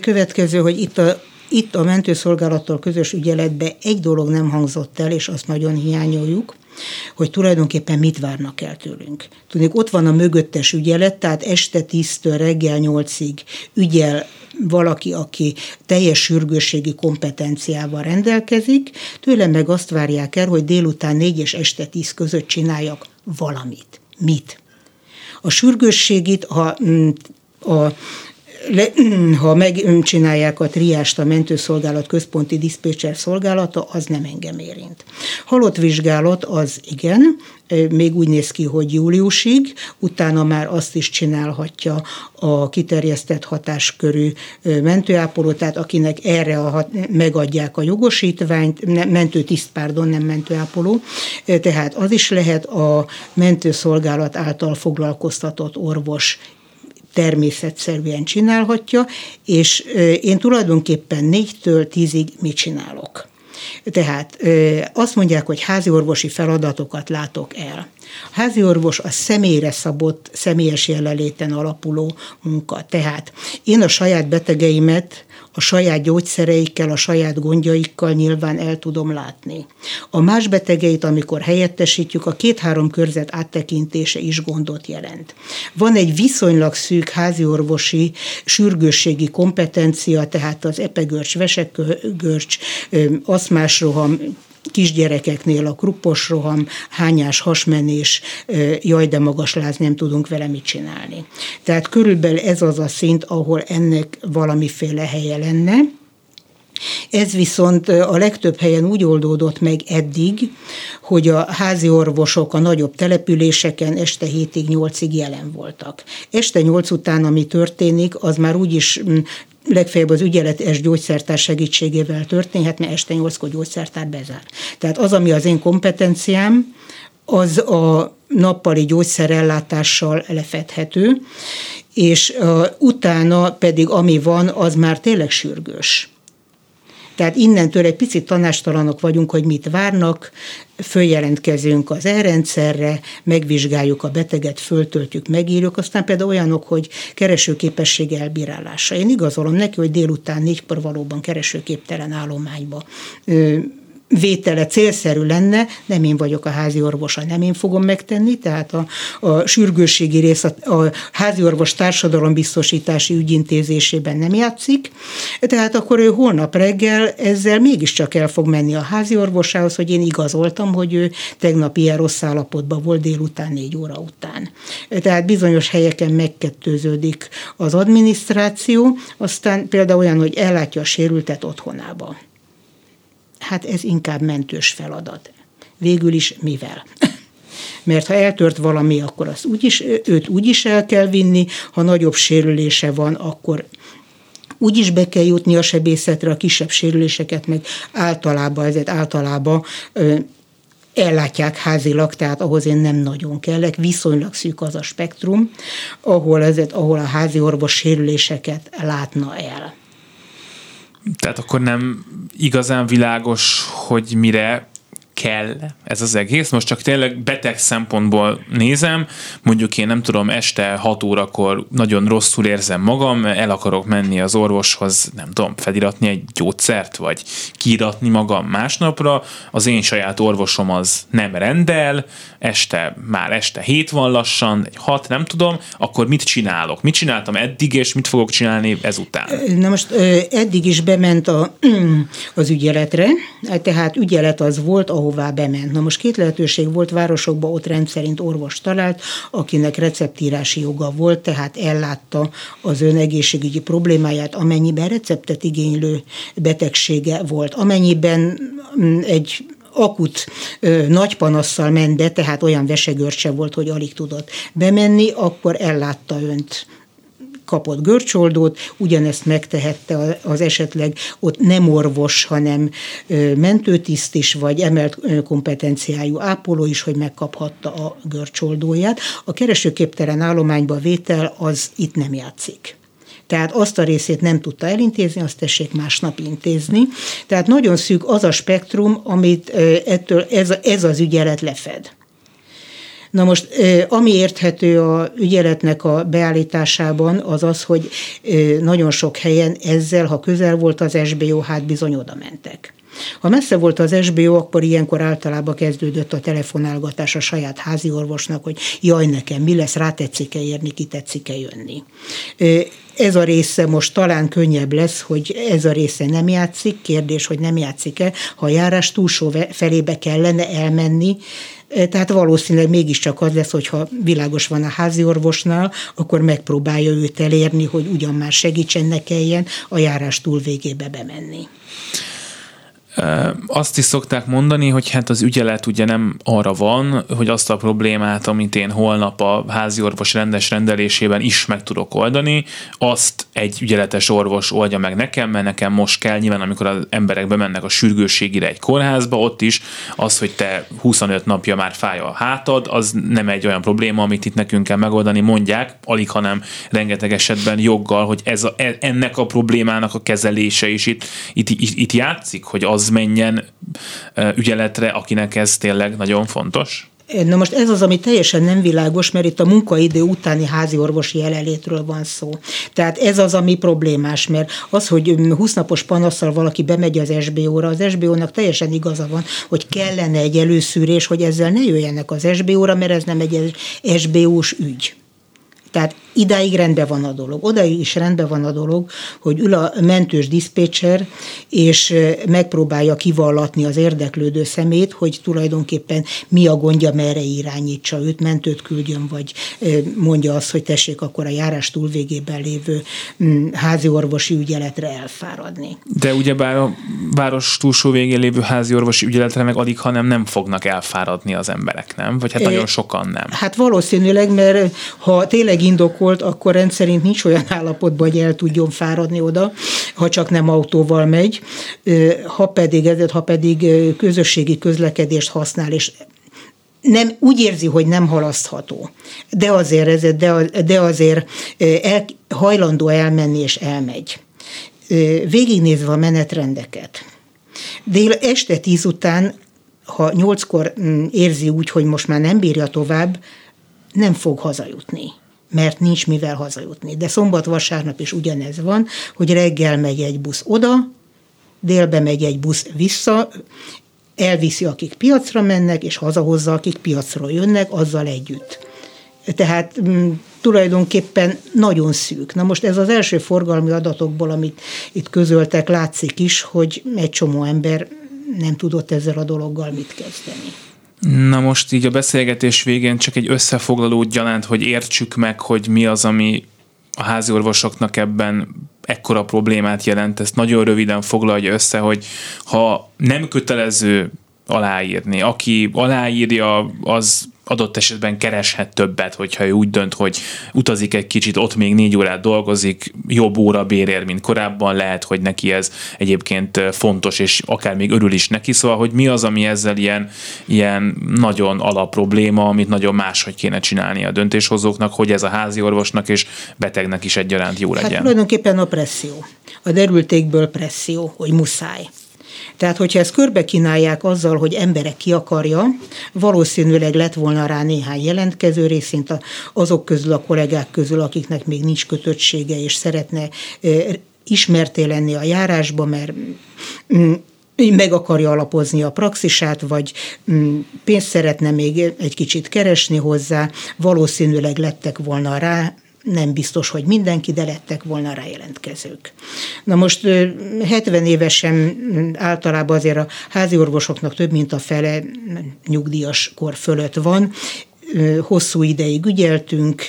Következő, hogy itt a itt a mentőszolgálattal közös ügyeletbe egy dolog nem hangzott el, és azt nagyon hiányoljuk, hogy tulajdonképpen mit várnak el tőlünk. Tudnék, ott van a mögöttes ügyelet, tehát este 10-től reggel 8-ig ügyel valaki, aki teljes sürgősségi kompetenciával rendelkezik, tőlem meg azt várják el, hogy délután 4 és este 10 között csináljak valamit. Mit? A sürgősségit, mm, a le, ha megcsinálják a triást a mentőszolgálat központi diszpécser szolgálata, az nem engem érint. Halott vizsgálat az igen, még úgy néz ki, hogy júliusig, utána már azt is csinálhatja a kiterjesztett hatáskörű mentőápoló, tehát akinek erre a hat, megadják a jogosítványt, mentőtiszt, pardon, nem mentőápoló, tehát az is lehet a mentőszolgálat által foglalkoztatott orvos természetszerűen csinálhatja, és én tulajdonképpen négytől tízig mit csinálok. Tehát azt mondják, hogy házi orvosi feladatokat látok el. A házi orvos a személyre szabott, személyes jelenléten alapuló munka. Tehát én a saját betegeimet a saját gyógyszereikkel, a saját gondjaikkal nyilván el tudom látni. A más betegeit, amikor helyettesítjük, a két-három körzet áttekintése is gondot jelent. Van egy viszonylag szűk háziorvosi sürgősségi kompetencia, tehát az epegörcs, vesekörcs, aszmás roham, kisgyerekeknél a kruppos roham, hányás, hasmenés, jaj, de magas láz, nem tudunk vele mit csinálni. Tehát körülbelül ez az a szint, ahol ennek valamiféle helye lenne. Ez viszont a legtöbb helyen úgy oldódott meg eddig, hogy a házi orvosok a nagyobb településeken este 7-ig, 8-ig jelen voltak. Este 8 után, ami történik, az már úgyis legfeljebb az ügyeletes gyógyszertár segítségével történhet, mert este nyolckor gyógyszertár bezár. Tehát az, ami az én kompetenciám, az a nappali gyógyszerellátással lefedhető, és uh, utána pedig ami van, az már tényleg sürgős. Tehát innentől egy picit tanástalanok vagyunk, hogy mit várnak, följelentkezünk az elrendszerre, megvizsgáljuk a beteget, föltöltjük, megírjuk, aztán például olyanok, hogy keresőképesség elbírálása. Én igazolom neki, hogy délután négykor valóban keresőképtelen állományba vétele célszerű lenne, nem én vagyok a házi orvosa, nem én fogom megtenni, tehát a, a sürgősségi rész a, a házi orvos társadalombiztosítási ügyintézésében nem játszik, tehát akkor ő holnap reggel ezzel mégiscsak el fog menni a házi orvosához, hogy én igazoltam, hogy ő tegnap ilyen rossz állapotban volt délután négy óra után. Tehát bizonyos helyeken megkettőződik az adminisztráció, aztán például olyan, hogy ellátja a sérültet otthonába hát ez inkább mentős feladat. Végül is mivel? Mert ha eltört valami, akkor azt úgyis, őt úgy is el kell vinni, ha nagyobb sérülése van, akkor úgy is be kell jutni a sebészetre, a kisebb sérüléseket meg általában, ezért általában ellátják házilag, tehát ahhoz én nem nagyon kellek, viszonylag szűk az a spektrum, ahol, ezért, ahol a házi orvos sérüléseket látna el. Tehát akkor nem igazán világos, hogy mire kell ez az egész. Most csak tényleg beteg szempontból nézem, mondjuk én nem tudom, este 6 órakor nagyon rosszul érzem magam, el akarok menni az orvoshoz, nem tudom, feliratni egy gyógyszert, vagy kiiratni magam másnapra, az én saját orvosom az nem rendel, este, már este 7 van lassan, egy 6, nem tudom, akkor mit csinálok? Mit csináltam eddig, és mit fogok csinálni ezután? Na most eddig is bement a, az ügyeletre, tehát ügyelet az volt, ahol ahová bement. Na most két lehetőség volt városokban, ott rendszerint orvos talált, akinek receptírási joga volt, tehát ellátta az ön egészségügyi problémáját, amennyiben receptet igénylő betegsége volt. Amennyiben mm, egy akut ö, nagy panasszal ment be, tehát olyan vesegörcse volt, hogy alig tudott bemenni, akkor ellátta önt kapott görcsoldót, ugyanezt megtehette az esetleg ott nem orvos, hanem mentőtiszt is, vagy emelt kompetenciájú ápoló is, hogy megkaphatta a görcsoldóját. A keresőképtelen állományba vétel az itt nem játszik. Tehát azt a részét nem tudta elintézni, azt tessék másnap intézni. Tehát nagyon szűk az a spektrum, amit ettől ez, ez az ügyelet lefed. Na most, ami érthető a ügyeletnek a beállításában, az az, hogy nagyon sok helyen ezzel, ha közel volt az SBO, hát bizony oda mentek. Ha messze volt az SBO, akkor ilyenkor általában kezdődött a telefonálgatás a saját házi orvosnak, hogy jaj nekem, mi lesz, rá tetszik-e érni, ki tetszik-e jönni. Ez a része most talán könnyebb lesz, hogy ez a része nem játszik, kérdés, hogy nem játszik-e, ha a járás túlsó felébe kellene elmenni, tehát valószínűleg mégiscsak az lesz, hogyha világos van a házi orvosnál, akkor megpróbálja őt elérni, hogy ugyan már segítsen, ne kelljen a járás túl végébe bemenni. Azt is szokták mondani, hogy hát az ügyelet ugye nem arra van, hogy azt a problémát, amit én holnap a házi orvos rendes rendelésében is meg tudok oldani, azt egy ügyeletes orvos oldja meg nekem, mert nekem most kell, nyilván amikor az emberek bemennek a sürgősségire egy kórházba, ott is az, hogy te 25 napja már fáj a hátad, az nem egy olyan probléma, amit itt nekünk kell megoldani, mondják, alig, hanem rengeteg esetben joggal, hogy ez a, e, ennek a problémának a kezelése is itt, itt, itt, játszik, hogy az az menjen ügyeletre, akinek ez tényleg nagyon fontos? Na most ez az, ami teljesen nem világos, mert itt a munkaidő utáni házi orvosi jelenlétről van szó. Tehát ez az, ami problémás, mert az, hogy 20 napos panaszsal valaki bemegy az SBO-ra, az SBO-nak teljesen igaza van, hogy kellene egy előszűrés, hogy ezzel ne jöjjenek az SBO-ra, mert ez nem egy SBO-s ügy. Tehát idáig rendben van a dolog. Odaig is rendben van a dolog, hogy ül a mentős diszpécser, és megpróbálja kivallatni az érdeklődő szemét, hogy tulajdonképpen mi a gondja, merre irányítsa őt, mentőt küldjön, vagy mondja azt, hogy tessék akkor a járás túlvégében lévő mm, házi orvosi ügyeletre elfáradni. De ugyebár a város túlsó végén lévő házi orvosi ügyeletre meg alig, hanem nem fognak elfáradni az emberek, nem? Vagy hát nagyon sokan nem. Hát valószínűleg, mert ha tényleg indokolt, akkor rendszerint nincs olyan állapotban, hogy el tudjon fáradni oda, ha csak nem autóval megy, ha pedig, ha pedig közösségi közlekedést használ, és nem, úgy érzi, hogy nem halasztható, de azért, ezért, de, de azért el, hajlandó elmenni, és elmegy. Végignézve a menetrendeket. Dél este tíz után, ha nyolckor mm, érzi úgy, hogy most már nem bírja tovább, nem fog hazajutni mert nincs mivel hazajutni. De szombat-vasárnap is ugyanez van, hogy reggel megy egy busz oda, délbe megy egy busz vissza, elviszi, akik piacra mennek, és hazahozza, akik piacról jönnek, azzal együtt. Tehát mm, tulajdonképpen nagyon szűk. Na most ez az első forgalmi adatokból, amit itt közöltek, látszik is, hogy egy csomó ember nem tudott ezzel a dologgal mit kezdeni. Na most így a beszélgetés végén csak egy összefoglaló gyanánt, hogy értsük meg, hogy mi az, ami a házi orvosoknak ebben ekkora problémát jelent. Ezt nagyon röviden foglalja össze, hogy ha nem kötelező aláírni, aki aláírja, az adott esetben kereshet többet, hogyha ő úgy dönt, hogy utazik egy kicsit, ott még négy órát dolgozik, jobb óra bérér, mint korábban, lehet, hogy neki ez egyébként fontos, és akár még örül is neki, szóval, hogy mi az, ami ezzel ilyen, ilyen nagyon alap probléma, amit nagyon máshogy kéne csinálni a döntéshozóknak, hogy ez a házi orvosnak és betegnek is egyaránt jó hát legyen. Hát tulajdonképpen a presszió. A derültékből presszió, hogy muszáj. Tehát, hogyha ezt körbe kínálják azzal, hogy emberek ki akarja, valószínűleg lett volna rá néhány jelentkező részint azok közül a kollégák közül, akiknek még nincs kötöttsége, és szeretne ismerté lenni a járásba, mert mm, meg akarja alapozni a praxisát, vagy mm, pénzt szeretne még egy kicsit keresni hozzá, valószínűleg lettek volna rá nem biztos, hogy mindenki, de lettek volna rá jelentkezők. Na most 70 évesen általában azért a házi orvosoknak több mint a fele nyugdíjas kor fölött van. Hosszú ideig ügyeltünk,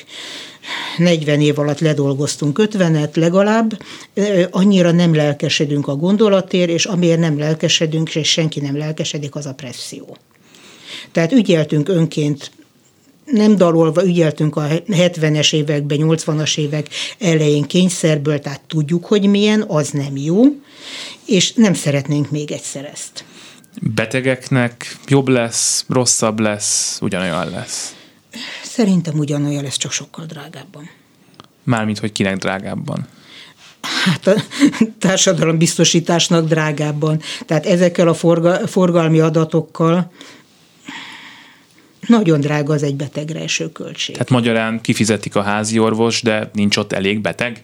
40 év alatt ledolgoztunk 50-et legalább, annyira nem lelkesedünk a gondolatér, és amiért nem lelkesedünk, és senki nem lelkesedik, az a presszió. Tehát ügyeltünk önként nem dalolva ügyeltünk a 70-es években, 80-as évek elején kényszerből, tehát tudjuk, hogy milyen, az nem jó, és nem szeretnénk még egyszer ezt. Betegeknek jobb lesz, rosszabb lesz, ugyanolyan lesz? Szerintem ugyanolyan lesz, csak sokkal drágábban. Mármint, hogy kinek drágábban? hát a társadalombiztosításnak drágábban. Tehát ezekkel a forga, forgalmi adatokkal nagyon drága az egy betegre eső költség. Tehát magyarán kifizetik a házi orvos, de nincs ott elég beteg?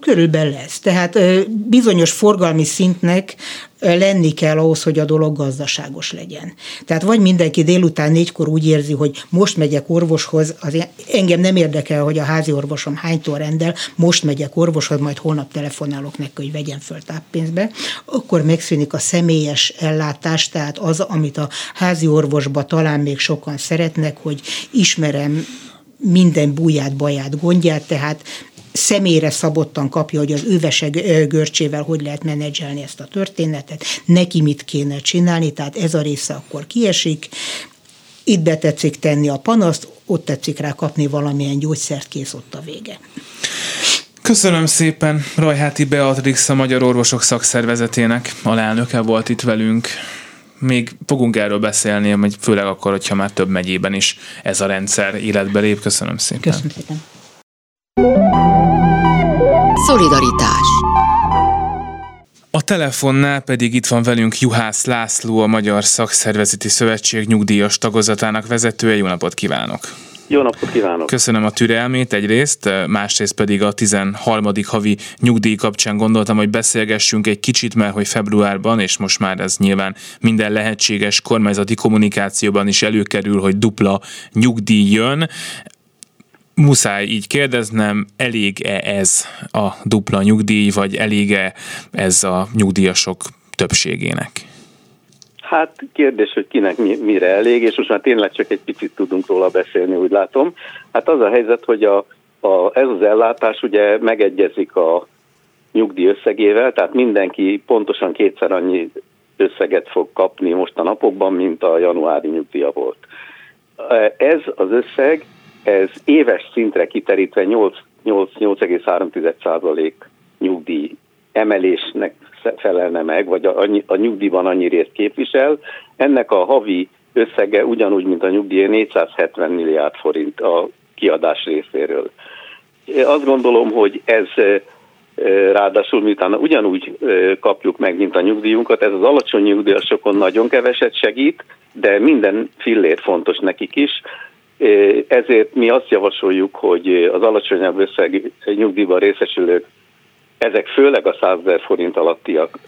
Körülbelül lesz. Tehát bizonyos forgalmi szintnek lenni kell ahhoz, hogy a dolog gazdaságos legyen. Tehát vagy mindenki délután négykor úgy érzi, hogy most megyek orvoshoz, az engem nem érdekel, hogy a házi orvosom hánytól rendel, most megyek orvoshoz, majd holnap telefonálok neki, hogy vegyen föl táppénzbe, akkor megszűnik a személyes ellátás, tehát az, amit a házi orvosba talán még sokan szeretnek, hogy ismerem minden búját, baját, gondját, tehát személyre szabottan kapja, hogy az őveseg görcsével hogy lehet menedzselni ezt a történetet, neki mit kéne csinálni, tehát ez a része akkor kiesik, itt betetszik tenni a panaszt, ott tetszik rá kapni valamilyen gyógyszert, kész ott a vége. Köszönöm szépen Rajháti Beatrix, a Magyar Orvosok Szakszervezetének alelnöke volt itt velünk. Még fogunk erről beszélni, hogy főleg akkor, hogyha már több megyében is ez a rendszer életbe lép. Köszönöm szépen. Köszönöm szépen. Szolidaritás a telefonnál pedig itt van velünk Juhász László, a Magyar Szakszervezeti Szövetség nyugdíjas tagozatának vezetője. Jó napot kívánok! Jó napot kívánok! Köszönöm a türelmét egyrészt, másrészt pedig a 13. havi nyugdíj kapcsán gondoltam, hogy beszélgessünk egy kicsit, mert hogy februárban, és most már ez nyilván minden lehetséges kormányzati kommunikációban is előkerül, hogy dupla nyugdíj jön muszáj így kérdeznem, elég-e ez a dupla nyugdíj, vagy elég-e ez a nyugdíjasok többségének? Hát kérdés, hogy kinek mi, mire elég, és most már tényleg csak egy picit tudunk róla beszélni, úgy látom. Hát az a helyzet, hogy a, a, ez az ellátás ugye megegyezik a nyugdíj összegével, tehát mindenki pontosan kétszer annyi összeget fog kapni most a napokban, mint a januári nyugdíja volt. Ez az összeg ez éves szintre kiterítve 8,3% nyugdíj emelésnek felelne meg, vagy a, a nyugdíjban annyi részt képvisel. Ennek a havi összege ugyanúgy, mint a nyugdíj 470 milliárd forint a kiadás részéről. Azt gondolom, hogy ez ráadásul miután ugyanúgy kapjuk meg, mint a nyugdíjunkat, ez az alacsony nyugdíjasokon nagyon keveset segít, de minden fillért fontos nekik is, ezért mi azt javasoljuk, hogy az alacsonyabb összeg nyugdíjban részesülők, ezek főleg a 100 ezer forint alattiak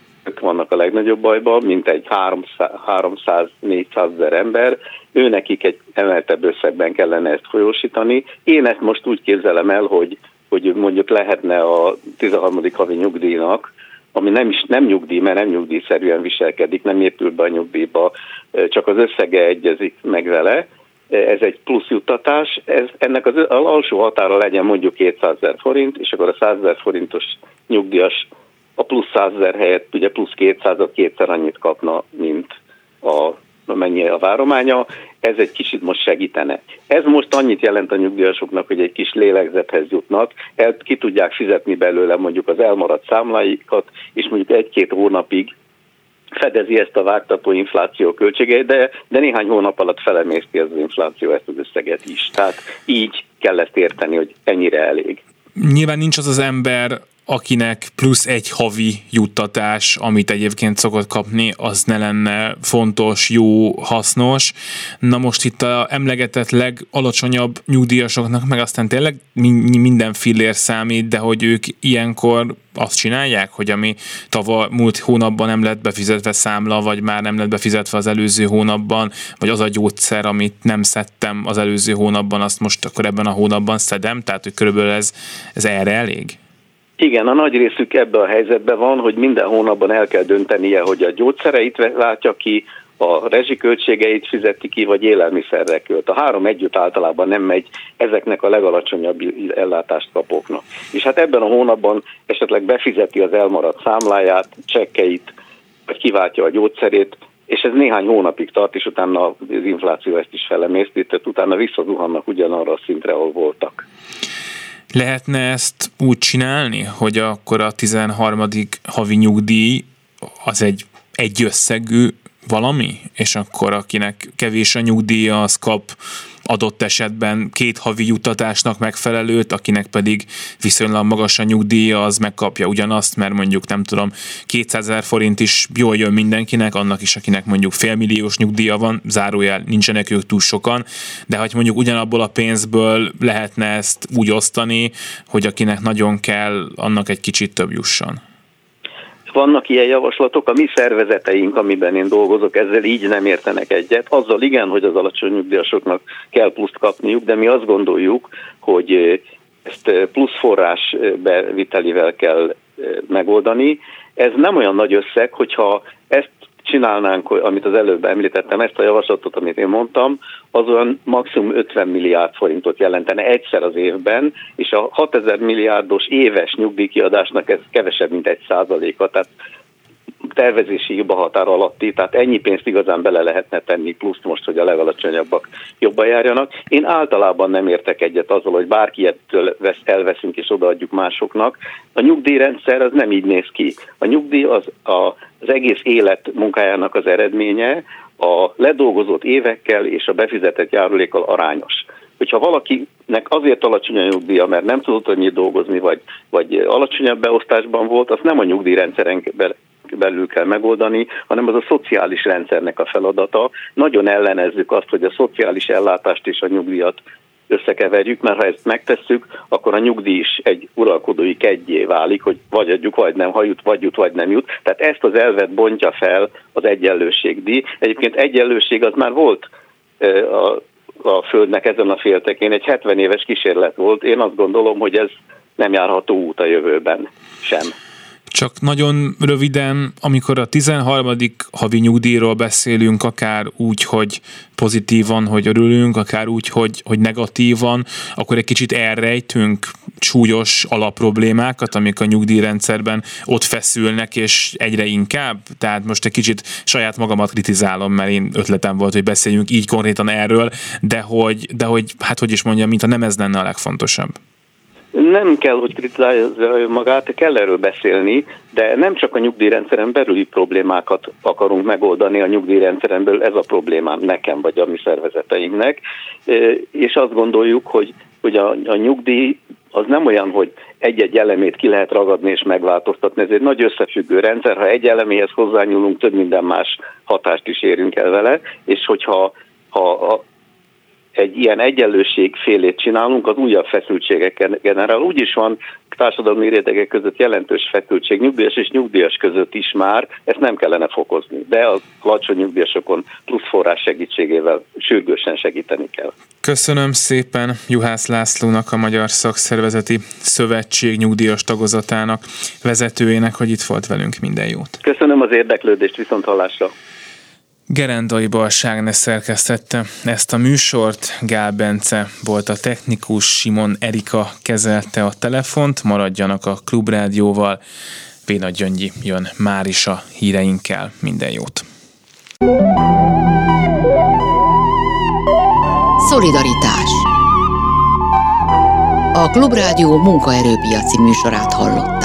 vannak a legnagyobb bajban, mint egy 300-400 ezer ember, ő nekik egy emeltebb összegben kellene ezt folyósítani. Én ezt most úgy képzelem el, hogy, hogy mondjuk lehetne a 13. havi nyugdíjnak, ami nem is nem nyugdíj, mert nem nyugdíjszerűen viselkedik, nem épül be a nyugdíjba, csak az összege egyezik meg vele, ez egy plusz juttatás, ez, ennek az alsó határa legyen mondjuk 200 ezer forint, és akkor a 100 ezer forintos nyugdíjas a plusz 100 ezer helyett ugye plusz 200 kétszer annyit kapna, mint a mennyi a várománya. ez egy kicsit most segítene. Ez most annyit jelent a nyugdíjasoknak, hogy egy kis lélegzethez jutnak, el, ki tudják fizetni belőle mondjuk az elmaradt számláikat, és mondjuk egy-két hónapig fedezi ezt a vágtató infláció költségeit, de, de néhány hónap alatt felemészti az infláció ezt az összeget is. Tehát így kell ezt érteni, hogy ennyire elég. Nyilván nincs az az ember, akinek plusz egy havi juttatás, amit egyébként szokott kapni, az ne lenne fontos, jó, hasznos. Na most itt a emlegetett legalacsonyabb nyugdíjasoknak meg aztán tényleg minden fillér számít, de hogy ők ilyenkor azt csinálják, hogy ami tavaly múlt hónapban nem lett befizetve számla, vagy már nem lett befizetve az előző hónapban, vagy az a gyógyszer, amit nem szedtem az előző hónapban, azt most akkor ebben a hónapban szedem, tehát hogy körülbelül ez, ez erre elég? Igen, a nagy részük ebben a helyzetben van, hogy minden hónapban el kell döntenie, hogy a gyógyszereit váltja ki, a rezsiköltségeit fizeti ki, vagy élelmiszerre költ. A három együtt általában nem megy ezeknek a legalacsonyabb ellátást kapóknak. És hát ebben a hónapban esetleg befizeti az elmaradt számláját, csekkeit, vagy kiváltja a gyógyszerét, és ez néhány hónapig tart, és utána az infláció ezt is felemészti, tehát utána visszazuhannak ugyanarra a szintre, ahol voltak. Lehetne ezt úgy csinálni, hogy akkor a 13. havi nyugdíj az egy egy összegű valami, és akkor akinek kevés a nyugdíja, az kap adott esetben két havi juttatásnak megfelelőt, akinek pedig viszonylag magas a nyugdíja, az megkapja ugyanazt, mert mondjuk nem tudom, 200 ezer forint is jól jön mindenkinek, annak is, akinek mondjuk félmilliós nyugdíja van, zárójel nincsenek ők túl sokan, de hogy mondjuk ugyanabból a pénzből lehetne ezt úgy osztani, hogy akinek nagyon kell, annak egy kicsit több jusson. Vannak ilyen javaslatok, a mi szervezeteink, amiben én dolgozok, ezzel így nem értenek egyet. Azzal igen, hogy az alacsony nyugdíjasoknak kell pluszt kapniuk, de mi azt gondoljuk, hogy ezt plusz forrás bevitelivel kell megoldani. Ez nem olyan nagy összeg, hogyha ezt csinálnánk, amit az előbb említettem, ezt a javaslatot, amit én mondtam, az olyan maximum 50 milliárd forintot jelentene egyszer az évben, és a 6000 milliárdos éves nyugdíjkiadásnak ez kevesebb, mint egy százaléka, tehát tervezési hiba határ alatti, tehát ennyi pénzt igazán bele lehetne tenni, plusz most, hogy a legalacsonyabbak jobban járjanak. Én általában nem értek egyet azzal, hogy bárki ettől elveszünk és odaadjuk másoknak. A nyugdíjrendszer az nem így néz ki. A nyugdíj az a, az egész élet munkájának az eredménye, a ledolgozott évekkel és a befizetett járulékkal arányos hogyha valakinek azért alacsony a nyugdíja, mert nem tudott annyit dolgozni, vagy, vagy alacsonyabb beosztásban volt, azt nem a nyugdíjrendszeren belül kell megoldani, hanem az a szociális rendszernek a feladata. Nagyon ellenezzük azt, hogy a szociális ellátást és a nyugdíjat összekeverjük, mert ha ezt megtesszük, akkor a nyugdíj is egy uralkodói kegyé válik, hogy vagy adjuk, vagy nem, ha jut, vagy jut, vagy nem jut. Tehát ezt az elvet bontja fel az egyenlőségdíj. Egyébként egyenlőség az már volt a, a Földnek ezen a féltekén, egy 70 éves kísérlet volt. Én azt gondolom, hogy ez nem járható út a jövőben sem. Csak nagyon röviden, amikor a 13. havi nyugdíjról beszélünk, akár úgy, hogy pozitívan, hogy örülünk, akár úgy, hogy, hogy negatívan, akkor egy kicsit elrejtünk súlyos alapproblémákat, amik a nyugdíjrendszerben ott feszülnek, és egyre inkább. Tehát most egy kicsit saját magamat kritizálom, mert én ötletem volt, hogy beszéljünk így konkrétan erről, de hogy, de hogy hát hogy is mondjam, mint a nem ez lenne a legfontosabb nem kell, hogy kritizálja magát, kell erről beszélni, de nem csak a nyugdíjrendszeren belüli problémákat akarunk megoldani a nyugdíjrendszeren belül, ez a problémám nekem vagy a mi szervezeteinknek, és azt gondoljuk, hogy, hogy a, a nyugdíj az nem olyan, hogy egy-egy elemét ki lehet ragadni és megváltoztatni. Ez egy nagy összefüggő rendszer, ha egy eleméhez hozzányúlunk, több minden más hatást is érünk el vele, és hogyha ha egy ilyen egyenlőség félét csinálunk, az újabb feszültségek generál. Úgy is van társadalmi rétegek között jelentős feszültség, nyugdíjas és nyugdíjas között is már, ezt nem kellene fokozni, de a alacsony nyugdíjasokon plusz forrás segítségével sürgősen segíteni kell. Köszönöm szépen Juhász Lászlónak, a Magyar Szakszervezeti Szövetség nyugdíjas tagozatának vezetőjének, hogy itt volt velünk. Minden jót! Köszönöm az érdeklődést, viszont hallásra! Gerendai Balságne szerkesztette ezt a műsort, Gál Bence volt a technikus, Simon Erika kezelte a telefont, maradjanak a Klubrádióval, Véna Gyöngyi jön már is a híreinkkel, minden jót! Szolidaritás. A Klubrádió munkaerőpiaci műsorát hallott.